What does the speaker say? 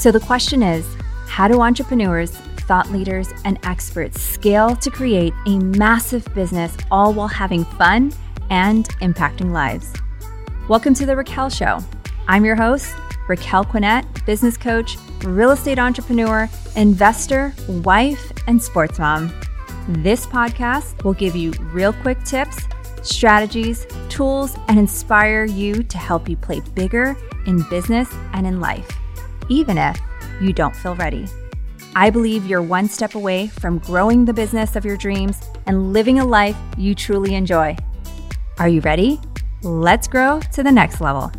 So the question is how do entrepreneurs, thought leaders, and experts scale to create a massive business all while having fun and impacting lives? Welcome to The Raquel Show. I'm your host, Raquel Quinet, business coach, real estate entrepreneur, investor, wife, and sports mom. This podcast will give you real quick tips, strategies, tools, and inspire you to help you play bigger in business and in life, even if you don't feel ready. I believe you're one step away from growing the business of your dreams and living a life you truly enjoy. Are you ready? Let's grow to the next level.